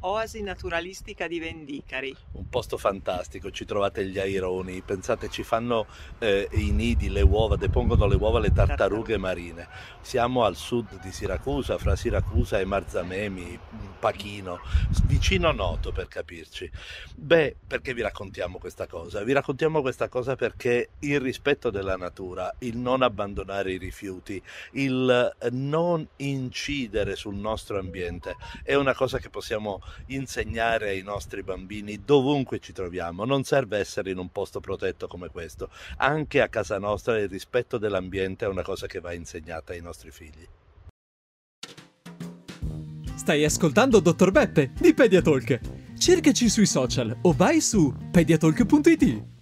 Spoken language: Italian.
oasi naturalistica di Vendicari. Un posto fantastico, ci trovate gli aironi, pensate ci fanno eh, i nidi, le uova, depongono le uova le tartarughe marine. Siamo al sud di Siracusa, fra Siracusa e Marzamemi, Pachino, vicino Noto per capirci. Beh, perché vi raccontiamo questa cosa? Vi raccontiamo questa cosa perché il rispetto della natura, il non abbandonare i rifiuti, il non incidere sul nostro ambiente è una cosa che possiamo insegnare ai nostri bambini dovunque ci troviamo. Non serve essere in un posto protetto come questo. Anche a casa nostra il rispetto dell'ambiente è una cosa che va insegnata ai nostri figli. Stai ascoltando Dottor Beppe di Pediatalk. Cercaci sui social o vai su pediatalk.it.